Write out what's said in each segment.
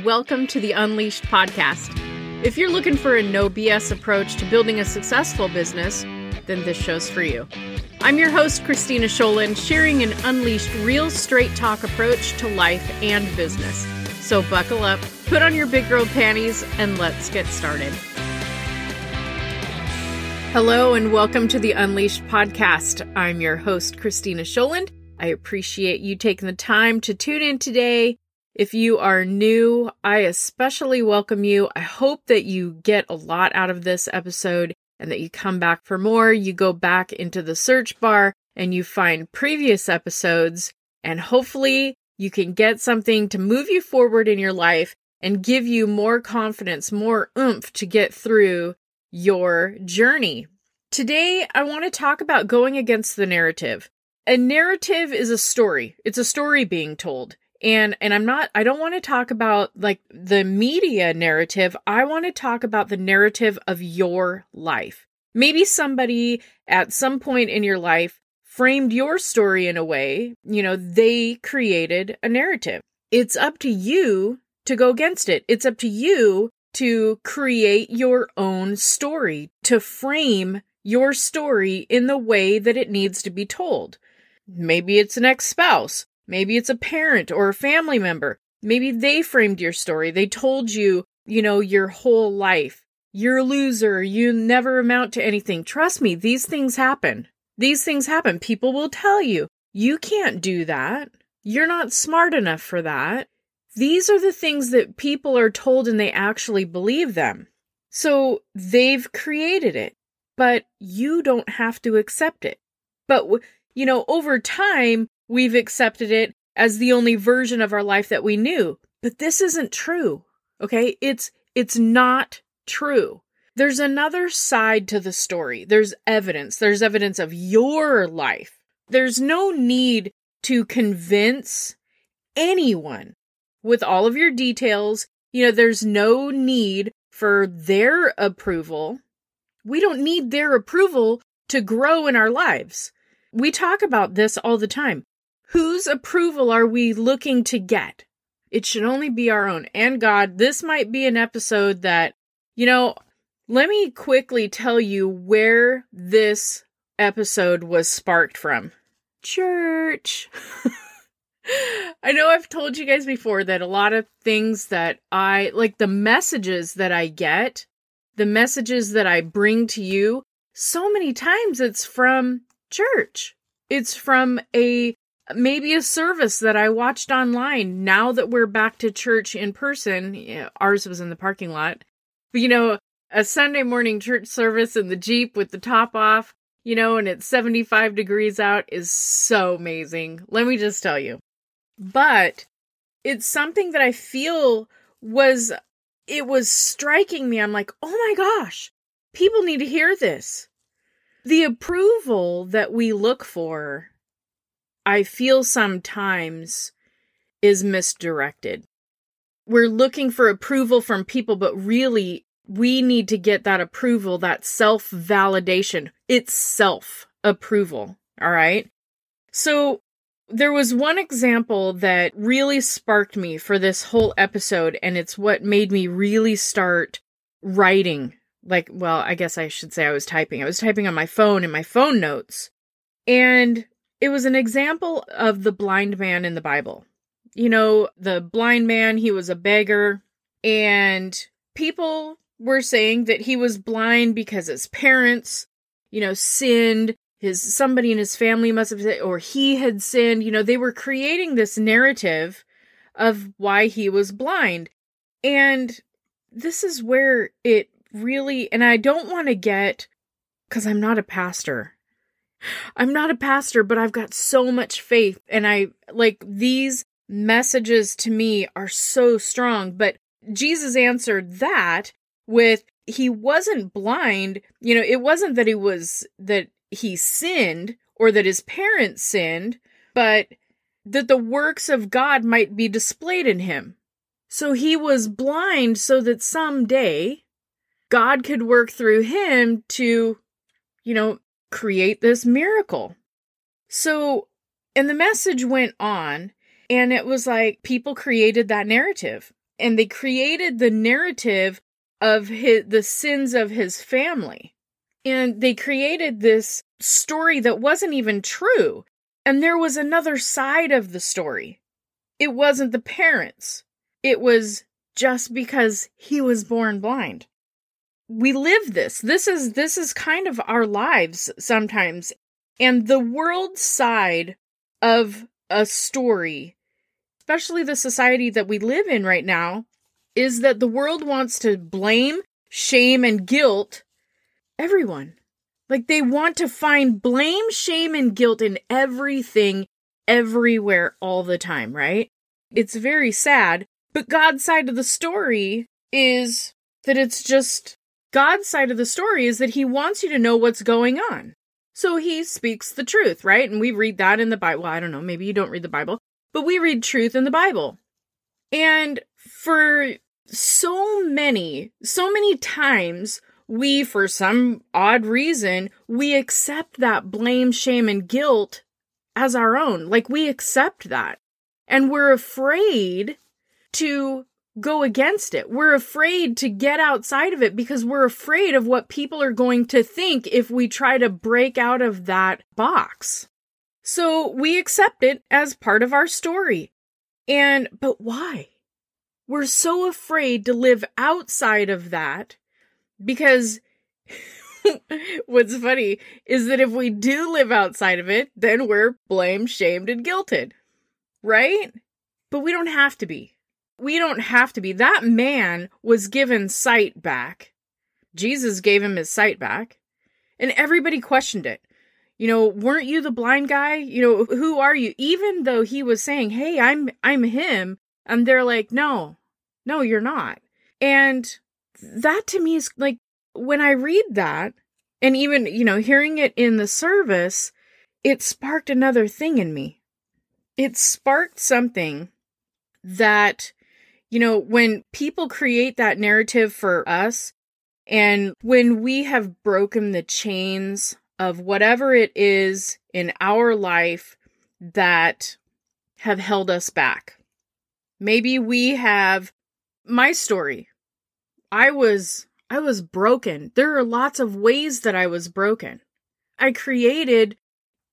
Welcome to the Unleashed podcast. If you're looking for a no BS approach to building a successful business, then this show's for you. I'm your host, Christina Scholen, sharing an unleashed, real straight talk approach to life and business. So buckle up, put on your big girl panties, and let's get started. Hello, and welcome to the Unleashed podcast. I'm your host, Christina Scholand. I appreciate you taking the time to tune in today. If you are new, I especially welcome you. I hope that you get a lot out of this episode and that you come back for more. You go back into the search bar and you find previous episodes, and hopefully you can get something to move you forward in your life and give you more confidence, more oomph to get through your journey. Today, I want to talk about going against the narrative. A narrative is a story. It's a story being told and and i'm not i don't want to talk about like the media narrative. I want to talk about the narrative of your life. Maybe somebody at some point in your life framed your story in a way you know they created a narrative. It's up to you to go against it. It's up to you to create your own story to frame your story in the way that it needs to be told. Maybe it's an ex-spouse Maybe it's a parent or a family member. Maybe they framed your story. They told you, you know, your whole life. You're a loser. You never amount to anything. Trust me, these things happen. These things happen. People will tell you, you can't do that. You're not smart enough for that. These are the things that people are told and they actually believe them. So they've created it, but you don't have to accept it. But, you know, over time, we've accepted it as the only version of our life that we knew. But this isn't true. Okay? It's it's not true. There's another side to the story. There's evidence. There's evidence of your life. There's no need to convince anyone with all of your details. You know, there's no need for their approval. We don't need their approval to grow in our lives. We talk about this all the time. Whose approval are we looking to get? It should only be our own. And God, this might be an episode that, you know, let me quickly tell you where this episode was sparked from. Church. I know I've told you guys before that a lot of things that I like the messages that I get, the messages that I bring to you, so many times it's from church. It's from a maybe a service that I watched online now that we're back to church in person. Ours was in the parking lot. You know, a Sunday morning church service in the Jeep with the top off, you know, and it's 75 degrees out is so amazing. Let me just tell you. But it's something that I feel was it was striking me. I'm like, "Oh my gosh. People need to hear this." The approval that we look for I feel sometimes is misdirected. We're looking for approval from people, but really, we need to get that approval, that self validation. It's self approval. All right. So there was one example that really sparked me for this whole episode, and it's what made me really start writing. Like, well, I guess I should say I was typing. I was typing on my phone in my phone notes. And it was an example of the blind man in the Bible. You know, the blind man, he was a beggar, and people were saying that he was blind because his parents, you know, sinned. His somebody in his family must have said, or he had sinned. You know, they were creating this narrative of why he was blind. And this is where it really, and I don't want to get, because I'm not a pastor, I'm not a pastor, but I've got so much faith and I like these messages to me are so strong. But Jesus answered that with he wasn't blind. You know, it wasn't that he was that he sinned or that his parents sinned, but that the works of God might be displayed in him. So he was blind so that someday God could work through him to, you know, create this miracle. So, and the message went on, and it was like people created that narrative. and they created the narrative of his, the sins of his family. And they created this story that wasn't even true. And there was another side of the story. It wasn't the parents. It was just because he was born blind. We live this. This is this is kind of our lives sometimes. And the world side of a story, especially the society that we live in right now, is that the world wants to blame, shame, and guilt everyone. Like they want to find blame, shame, and guilt in everything, everywhere, all the time, right? It's very sad. But God's side of the story is that it's just God's side of the story is that he wants you to know what's going on. So he speaks the truth, right? And we read that in the Bible. Well, I don't know, maybe you don't read the Bible, but we read truth in the Bible. And for so many, so many times, we, for some odd reason, we accept that blame, shame, and guilt as our own. Like we accept that. And we're afraid to go against it. We're afraid to get outside of it because we're afraid of what people are going to think if we try to break out of that box. So we accept it as part of our story. And, but why? We're so afraid to live outside of that because what's funny is that if we do live outside of it, then we're blamed, shamed, and guilted. Right? But we don't have to be. We don't have to be. That man was given sight back. Jesus gave him his sight back. And everybody questioned it. You know, weren't you the blind guy? You know, who are you? Even though he was saying, "Hey, I'm I'm him." And they're like, "No. No, you're not." And that to me is like when I read that and even, you know, hearing it in the service, it sparked another thing in me. It sparked something that you know, when people create that narrative for us, and when we have broken the chains of whatever it is in our life that have held us back, maybe we have my story. I was I was broken. There are lots of ways that I was broken. I created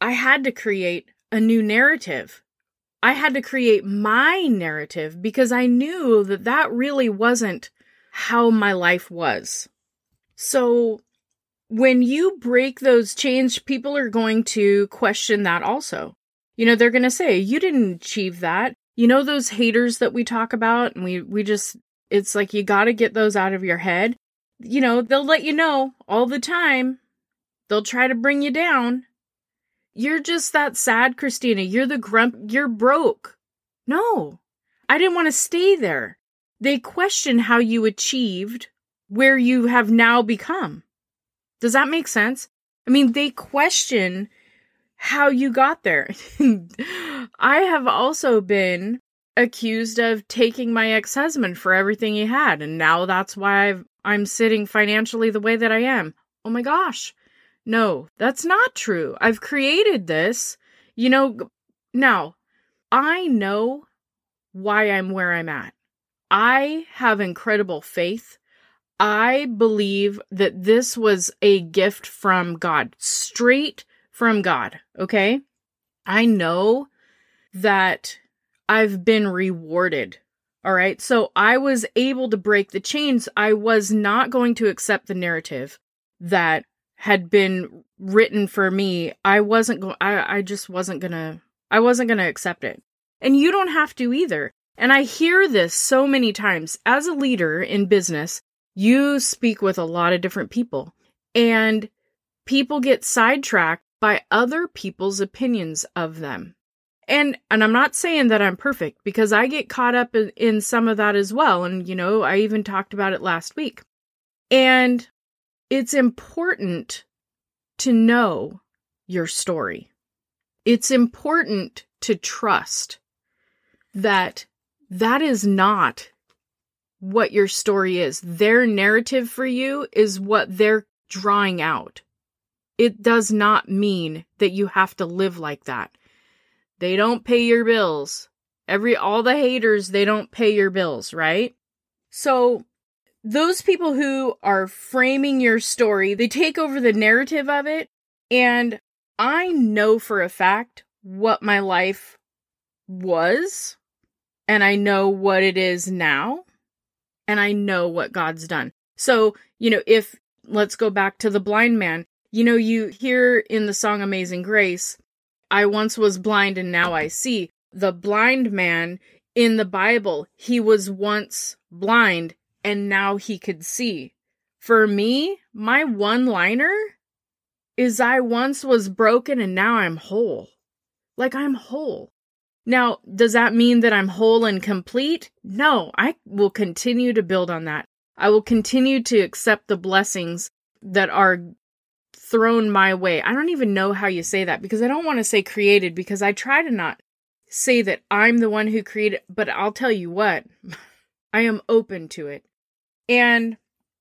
I had to create a new narrative I had to create my narrative because I knew that that really wasn't how my life was. So when you break those chains, people are going to question that also. You know, they're going to say, you didn't achieve that. You know, those haters that we talk about and we, we just, it's like you got to get those out of your head. You know, they'll let you know all the time. They'll try to bring you down. You're just that sad, Christina. You're the grump. You're broke. No, I didn't want to stay there. They question how you achieved where you have now become. Does that make sense? I mean, they question how you got there. I have also been accused of taking my ex husband for everything he had, and now that's why i am sitting financially the way that I am. Oh my gosh. No, that's not true. I've created this. You know, now I know why I'm where I'm at. I have incredible faith. I believe that this was a gift from God, straight from God. Okay. I know that I've been rewarded. All right. So I was able to break the chains. I was not going to accept the narrative that had been written for me, I wasn't going I just wasn't to I wasn't to accept it. And you don't have to either. And I hear this so many times as a leader in business, you speak with a lot of different people and people get sidetracked by other people's opinions of them. And and I'm not saying that I'm perfect because I get caught up in, in some of that as well and you know, I even talked about it last week. And it's important to know your story. It's important to trust that that is not what your story is. Their narrative for you is what they're drawing out. It does not mean that you have to live like that. They don't pay your bills. Every all the haters, they don't pay your bills, right? So those people who are framing your story, they take over the narrative of it and I know for a fact what my life was and I know what it is now and I know what God's done. So, you know, if let's go back to the blind man, you know, you hear in the song Amazing Grace, I once was blind and now I see. The blind man in the Bible, he was once blind and now he could see. For me, my one liner is I once was broken and now I'm whole. Like I'm whole. Now, does that mean that I'm whole and complete? No, I will continue to build on that. I will continue to accept the blessings that are thrown my way. I don't even know how you say that because I don't want to say created because I try to not say that I'm the one who created, but I'll tell you what, I am open to it. And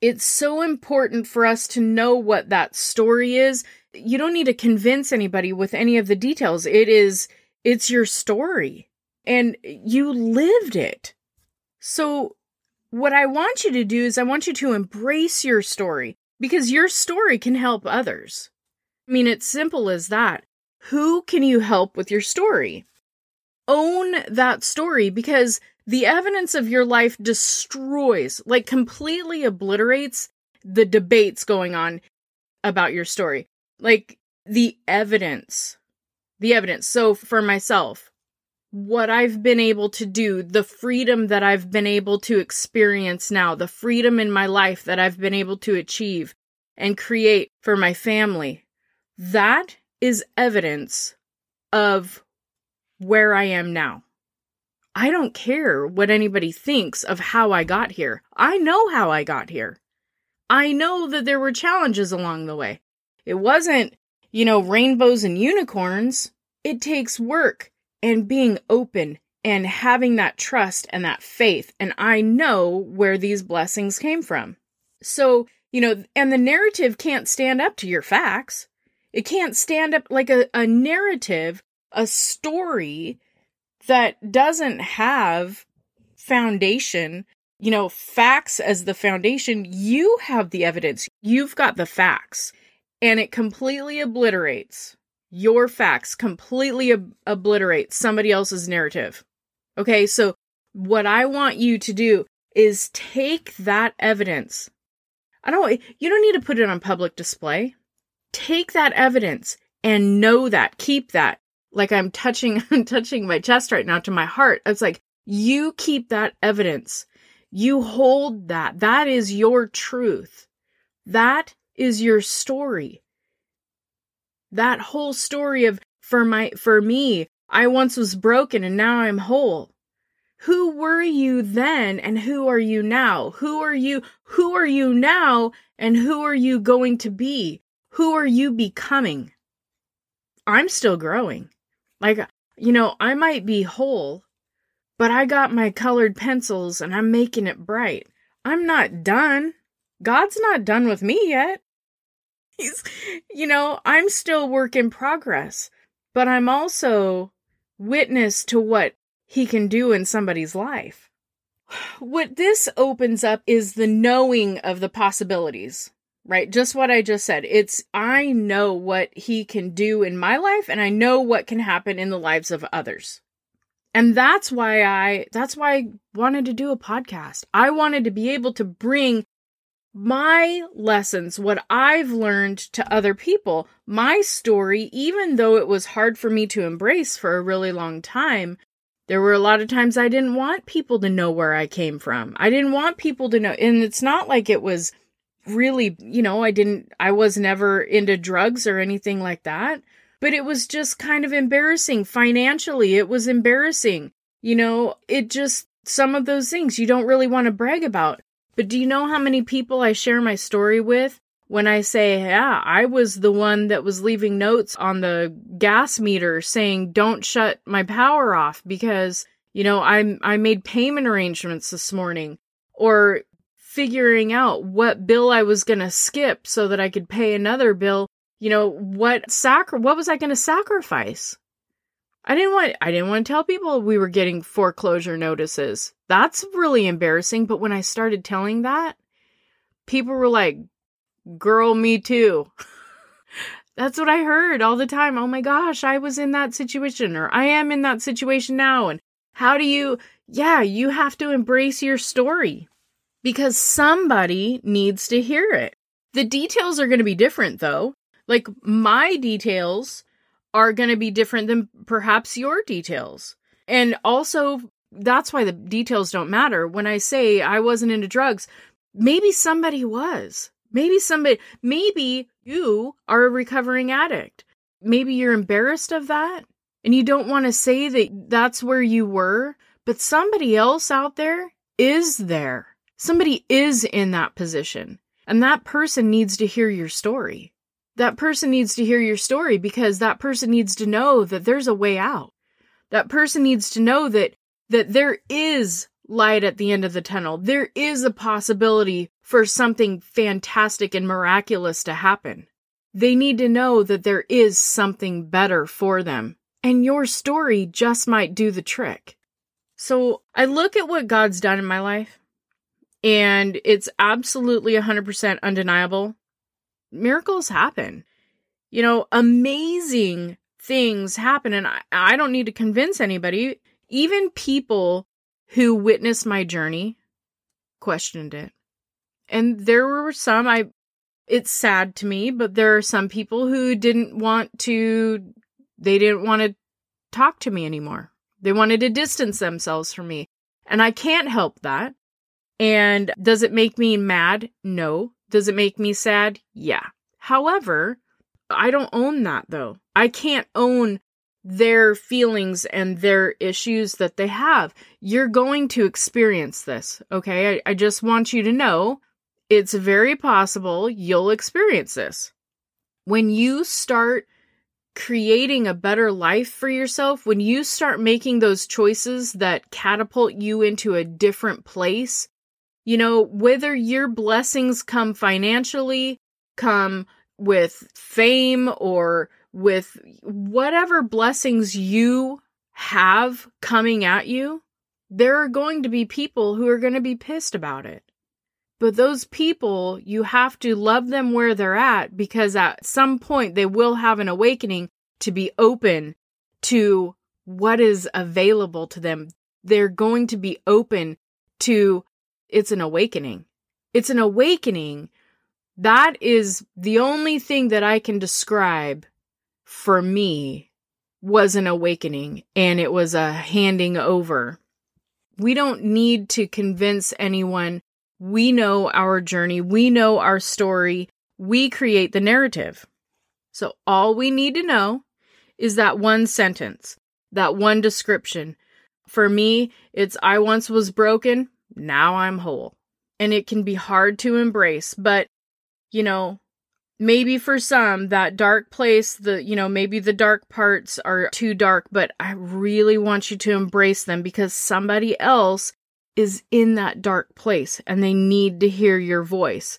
it's so important for us to know what that story is. You don't need to convince anybody with any of the details. It is it's your story and you lived it. So, what I want you to do is, I want you to embrace your story because your story can help others. I mean, it's simple as that. Who can you help with your story? Own that story because the evidence of your life destroys, like completely obliterates the debates going on about your story. Like the evidence the evidence. So for myself, what I've been able to do, the freedom that I've been able to experience now, the freedom in my life that I've been able to achieve and create for my family, that is evidence of where I am now. I don't care what anybody thinks of how I got here. I know how I got here. I know that there were challenges along the way. It wasn't you know, rainbows and unicorns. It takes work and being open and having that trust and that faith. And I know where these blessings came from. So, you know, and the narrative can't stand up to your facts. It can't stand up like a, a narrative, a story that doesn't have foundation, you know, facts as the foundation. You have the evidence. You've got the facts and it completely obliterates your facts, completely ob- obliterates somebody else's narrative. Okay, so what I want you to do is take that evidence. I don't you don't need to put it on public display. Take that evidence and know that, keep that. Like I'm touching I'm touching my chest right now to my heart. It's like you keep that evidence. You hold that. That is your truth. That is your story. That whole story of for my for me, I once was broken and now I'm whole. Who were you then and who are you now? Who are you who are you now and who are you going to be? Who are you becoming? I'm still growing. Like, you know, I might be whole, but I got my colored pencils and I'm making it bright. I'm not done. God's not done with me yet. He's, you know, I'm still work in progress, but I'm also witness to what he can do in somebody's life. What this opens up is the knowing of the possibilities, right? Just what I just said. It's, I know what he can do in my life and I know what can happen in the lives of others. And that's why I, that's why I wanted to do a podcast. I wanted to be able to bring my lessons, what I've learned to other people, my story, even though it was hard for me to embrace for a really long time, there were a lot of times I didn't want people to know where I came from. I didn't want people to know. And it's not like it was really, you know, I didn't, I was never into drugs or anything like that. But it was just kind of embarrassing financially. It was embarrassing. You know, it just, some of those things you don't really want to brag about. But do you know how many people I share my story with when I say, yeah, I was the one that was leaving notes on the gas meter saying, don't shut my power off because, you know, I, I made payment arrangements this morning or figuring out what bill I was going to skip so that I could pay another bill. You know, what sacri- what was I going to sacrifice? I didn't want I didn't want to tell people we were getting foreclosure notices. That's really embarrassing, but when I started telling that, people were like, "Girl, me too." That's what I heard all the time. Oh my gosh, I was in that situation or I am in that situation now and how do you yeah, you have to embrace your story because somebody needs to hear it. The details are going to be different though. Like my details are going to be different than perhaps your details. And also, that's why the details don't matter. When I say I wasn't into drugs, maybe somebody was. Maybe somebody, maybe you are a recovering addict. Maybe you're embarrassed of that and you don't want to say that that's where you were, but somebody else out there is there. Somebody is in that position and that person needs to hear your story that person needs to hear your story because that person needs to know that there's a way out. That person needs to know that that there is light at the end of the tunnel. There is a possibility for something fantastic and miraculous to happen. They need to know that there is something better for them. And your story just might do the trick. So I look at what God's done in my life, and it's absolutely 100% undeniable miracles happen. You know, amazing things happen. And I, I don't need to convince anybody. Even people who witnessed my journey questioned it. And there were some I it's sad to me, but there are some people who didn't want to they didn't want to talk to me anymore. They wanted to distance themselves from me. And I can't help that. And does it make me mad? No. Does it make me sad? Yeah. However, I don't own that though. I can't own their feelings and their issues that they have. You're going to experience this, okay? I, I, just want you to know it's very possible you'll experience this. When you start creating a better life for yourself, when you start making those choices that catapult you into a different place, you know, whether your blessings come financially, come with fame or with whatever blessings you have coming at you, there are going to be people who are going to be pissed about it. But those people, you have to love them where they're at because at some point they will have an awakening to be open to what is available to them. They're going to be open to it's an awakening. It's an awakening. That is the only thing that I can describe for me was an awakening and it was a handing over. We don't need to convince anyone. We know our journey. We know our story. We create the narrative. So all we need to know is that one sentence, that one description. For me, it's I once was broken, now I'm whole. And it can be hard to embrace, but you know, maybe for some that dark place, the you know, maybe the dark parts are too dark, but I really want you to embrace them because somebody else is in that dark place and they need to hear your voice.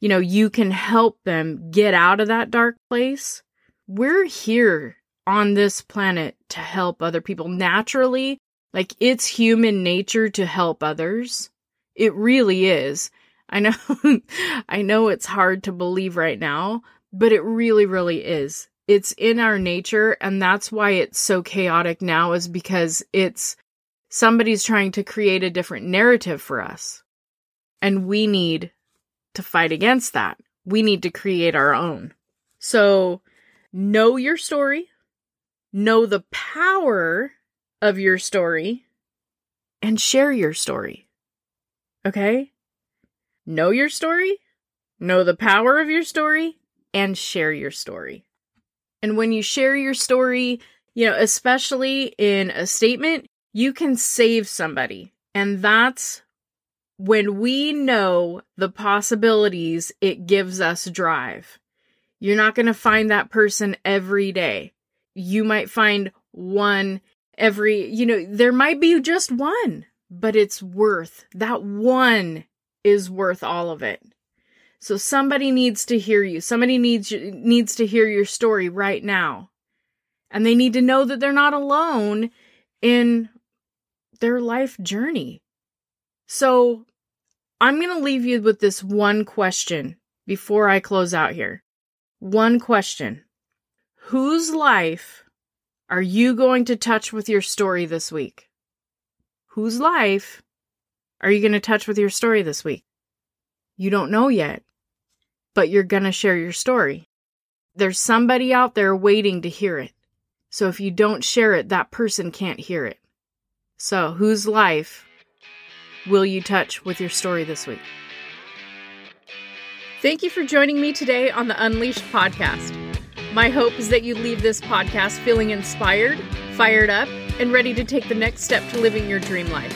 You know, you can help them get out of that dark place. We're here on this planet to help other people naturally like it's human nature to help others. It really is. I know, I know it's hard to believe right now, but it really, really is. It's in our nature. And that's why it's so chaotic now is because it's somebody's trying to create a different narrative for us. And we need to fight against that. We need to create our own. So know your story, know the power of your story and share your story. Okay? Know your story, know the power of your story, and share your story. And when you share your story, you know, especially in a statement, you can save somebody. And that's when we know the possibilities, it gives us drive. You're not going to find that person every day. You might find one every, you know, there might be just one, but it's worth that one is worth all of it. So somebody needs to hear you. Somebody needs needs to hear your story right now. And they need to know that they're not alone in their life journey. So I'm going to leave you with this one question before I close out here. One question Whose life are you going to touch with your story this week? Whose life are you going to touch with your story this week? You don't know yet, but you're going to share your story. There's somebody out there waiting to hear it. So if you don't share it, that person can't hear it. So, whose life will you touch with your story this week? Thank you for joining me today on the Unleashed podcast. My hope is that you leave this podcast feeling inspired, fired up, and ready to take the next step to living your dream life.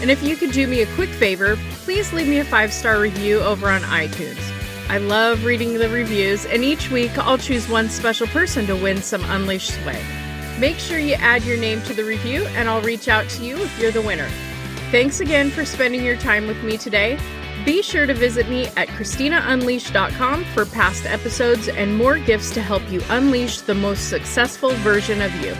And if you could do me a quick favor, please leave me a five star review over on iTunes. I love reading the reviews, and each week I'll choose one special person to win some Unleashed swag. Make sure you add your name to the review, and I'll reach out to you if you're the winner. Thanks again for spending your time with me today. Be sure to visit me at ChristinaUnleashed.com for past episodes and more gifts to help you unleash the most successful version of you.